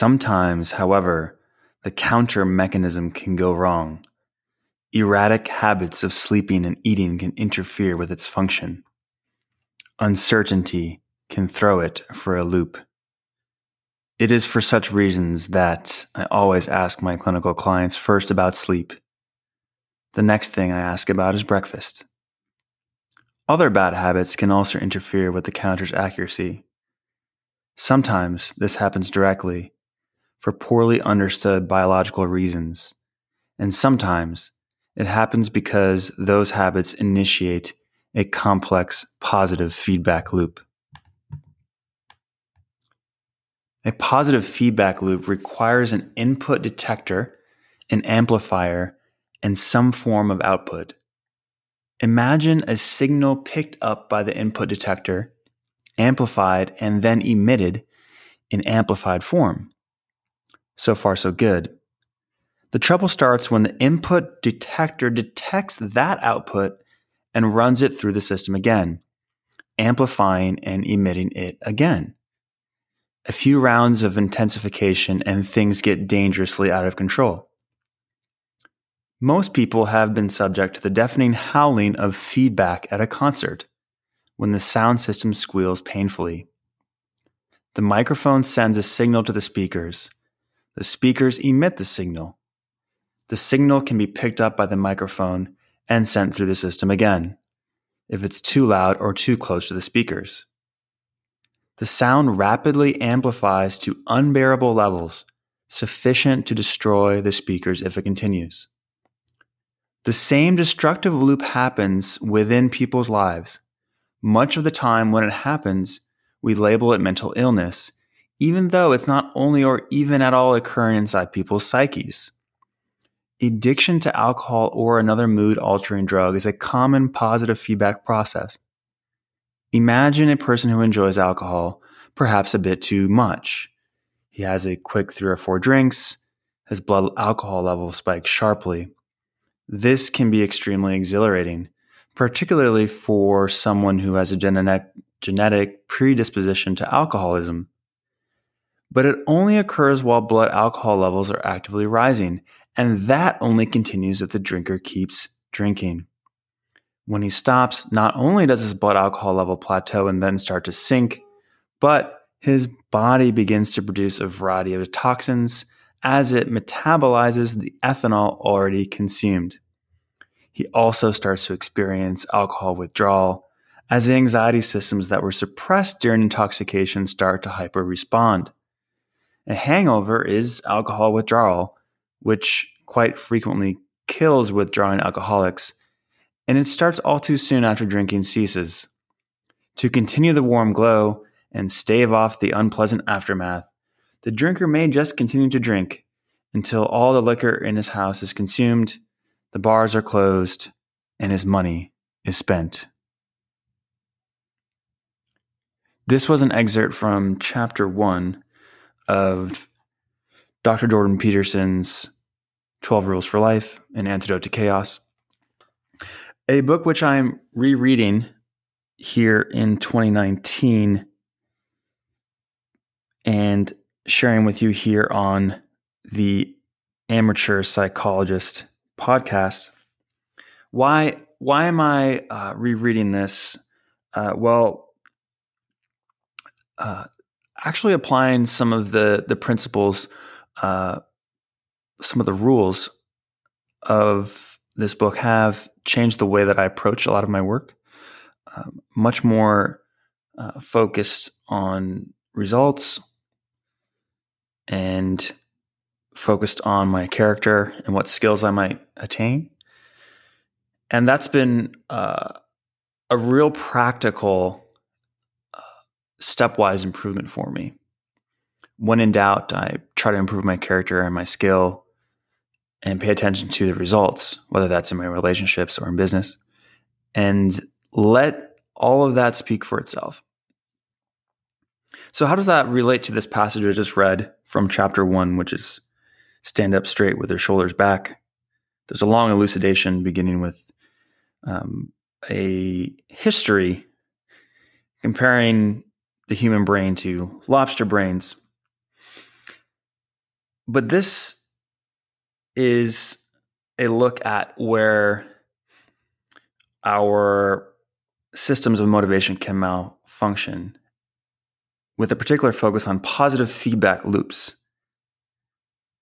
Sometimes, however, the counter mechanism can go wrong. Erratic habits of sleeping and eating can interfere with its function. Uncertainty can throw it for a loop. It is for such reasons that I always ask my clinical clients first about sleep. The next thing I ask about is breakfast. Other bad habits can also interfere with the counter's accuracy. Sometimes this happens directly for poorly understood biological reasons, and sometimes it happens because those habits initiate a complex positive feedback loop. A positive feedback loop requires an input detector, an amplifier, and some form of output. Imagine a signal picked up by the input detector, amplified, and then emitted in amplified form. So far, so good. The trouble starts when the input detector detects that output and runs it through the system again, amplifying and emitting it again. A few rounds of intensification and things get dangerously out of control. Most people have been subject to the deafening howling of feedback at a concert when the sound system squeals painfully. The microphone sends a signal to the speakers. The speakers emit the signal. The signal can be picked up by the microphone and sent through the system again if it's too loud or too close to the speakers. The sound rapidly amplifies to unbearable levels, sufficient to destroy the speakers if it continues. The same destructive loop happens within people's lives. Much of the time, when it happens, we label it mental illness, even though it's not only or even at all occurring inside people's psyches. Addiction to alcohol or another mood altering drug is a common positive feedback process. Imagine a person who enjoys alcohol, perhaps a bit too much. He has a quick three or four drinks, his blood alcohol level spikes sharply. This can be extremely exhilarating, particularly for someone who has a genetic, genetic predisposition to alcoholism. But it only occurs while blood alcohol levels are actively rising and that only continues if the drinker keeps drinking. When he stops, not only does his blood alcohol level plateau and then start to sink, but his body begins to produce a variety of toxins as it metabolizes the ethanol already consumed. He also starts to experience alcohol withdrawal as the anxiety systems that were suppressed during intoxication start to hyper respond. A hangover is alcohol withdrawal which quite frequently kills withdrawing alcoholics, and it starts all too soon after drinking ceases. To continue the warm glow and stave off the unpleasant aftermath, the drinker may just continue to drink until all the liquor in his house is consumed, the bars are closed, and his money is spent. This was an excerpt from chapter one of Dr. Jordan Peterson's 12 Rules for Life, An Antidote to Chaos, a book which I'm rereading here in 2019 and sharing with you here on the Amateur Psychologist podcast. Why why am I uh, rereading this? Uh, well, uh, actually applying some of the the principles uh, some of the rules of this book have changed the way that I approach a lot of my work. Um, much more uh, focused on results and focused on my character and what skills I might attain. And that's been uh, a real practical, uh, stepwise improvement for me when in doubt, I try to improve my character and my skill and pay attention to the results, whether that's in my relationships or in business, and let all of that speak for itself. So, how does that relate to this passage I just read from chapter one, which is stand up straight with your shoulders back? There's a long elucidation beginning with um, a history comparing the human brain to lobster brains but this is a look at where our systems of motivation can malfunction with a particular focus on positive feedback loops.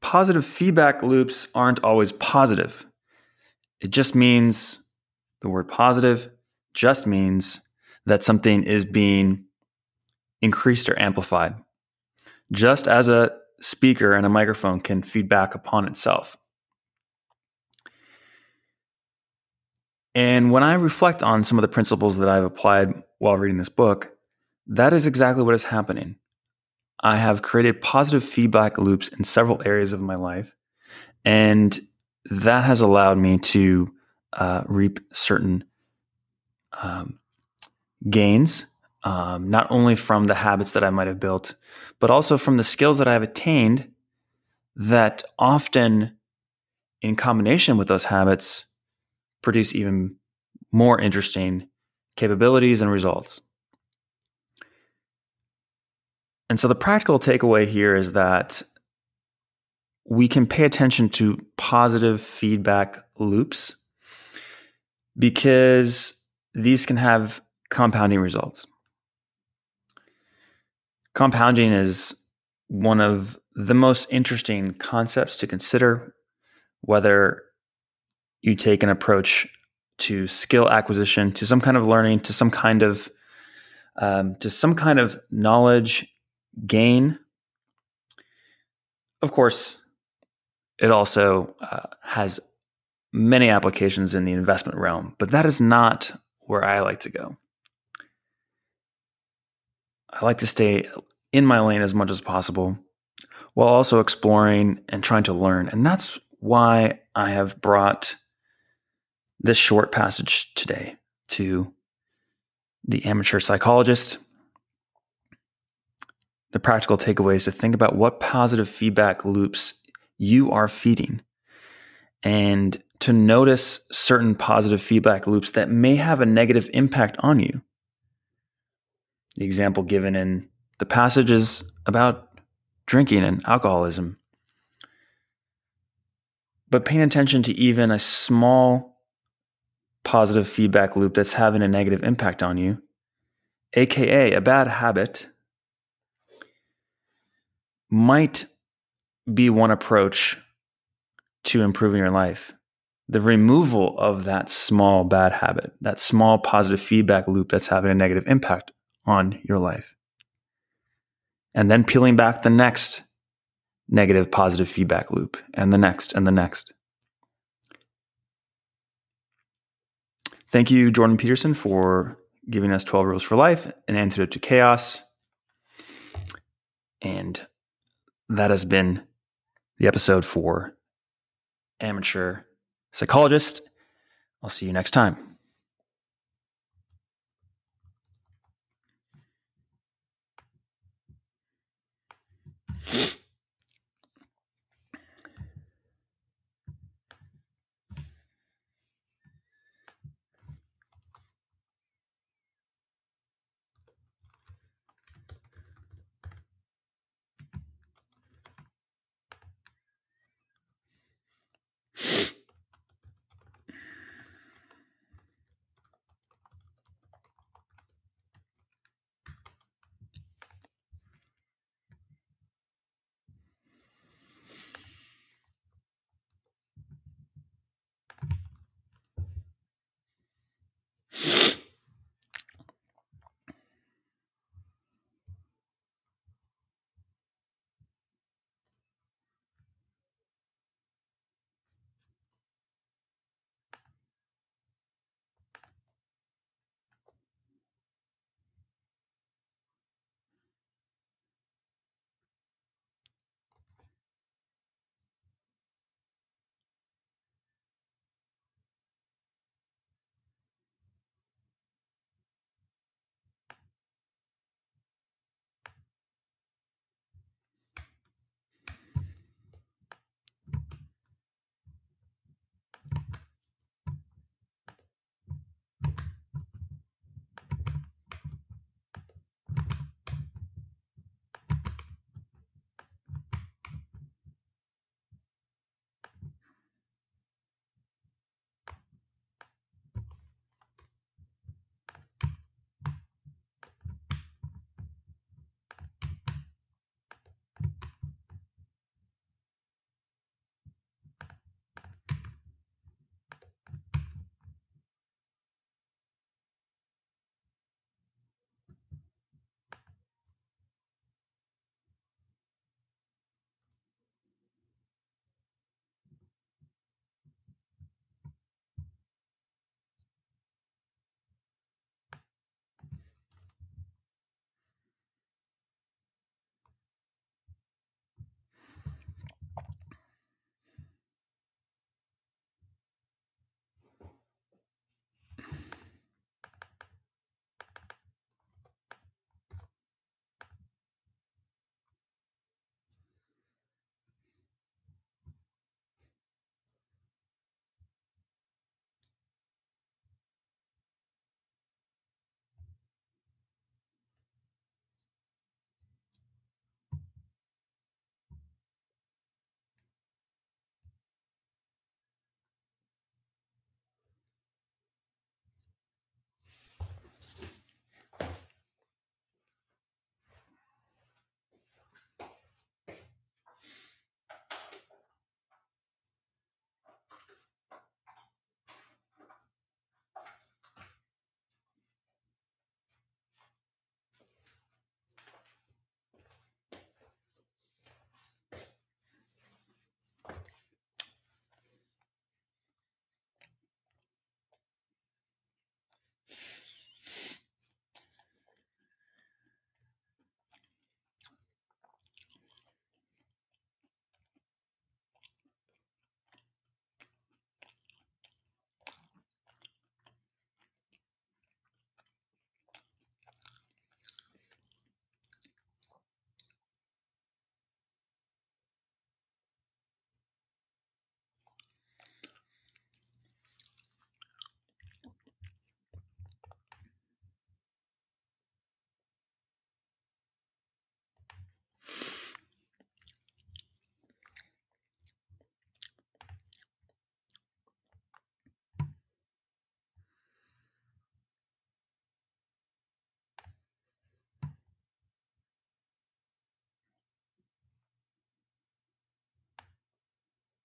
Positive feedback loops aren't always positive. It just means the word positive just means that something is being increased or amplified, just as a speaker and a microphone can feedback upon itself. And when I reflect on some of the principles that I've applied while reading this book, that is exactly what is happening. I have created positive feedback loops in several areas of my life, and that has allowed me to uh, reap certain um, gains, um, not only from the habits that I might have built, but also from the skills that I've attained that often, in combination with those habits, produce even more interesting capabilities and results. And so the practical takeaway here is that we can pay attention to positive feedback loops because these can have compounding results. Compounding is one of the most interesting concepts to consider, whether you take an approach to skill acquisition, to some kind of learning, to some kind of um, to some kind of knowledge gain. Of course, it also uh, has many applications in the investment realm, but that is not where I like to go. I like to stay in my lane as much as possible while also exploring and trying to learn. And that's why I have brought this short passage today to the amateur psychologist. The practical takeaway is to think about what positive feedback loops you are feeding and to notice certain positive feedback loops that may have a negative impact on you. The example given in the passage is about drinking and alcoholism. But paying attention to even a small positive feedback loop that's having a negative impact on you, aka a bad habit, might be one approach to improving your life. The removal of that small bad habit, that small positive feedback loop that's having a negative impact on your life. And then peeling back the next negative positive feedback loop, and the next, and the next. Thank you, Jordan Peterson, for giving us 12 Rules for Life, an antidote to chaos. And that has been the episode for Amateur Psychologist. I'll see you next time.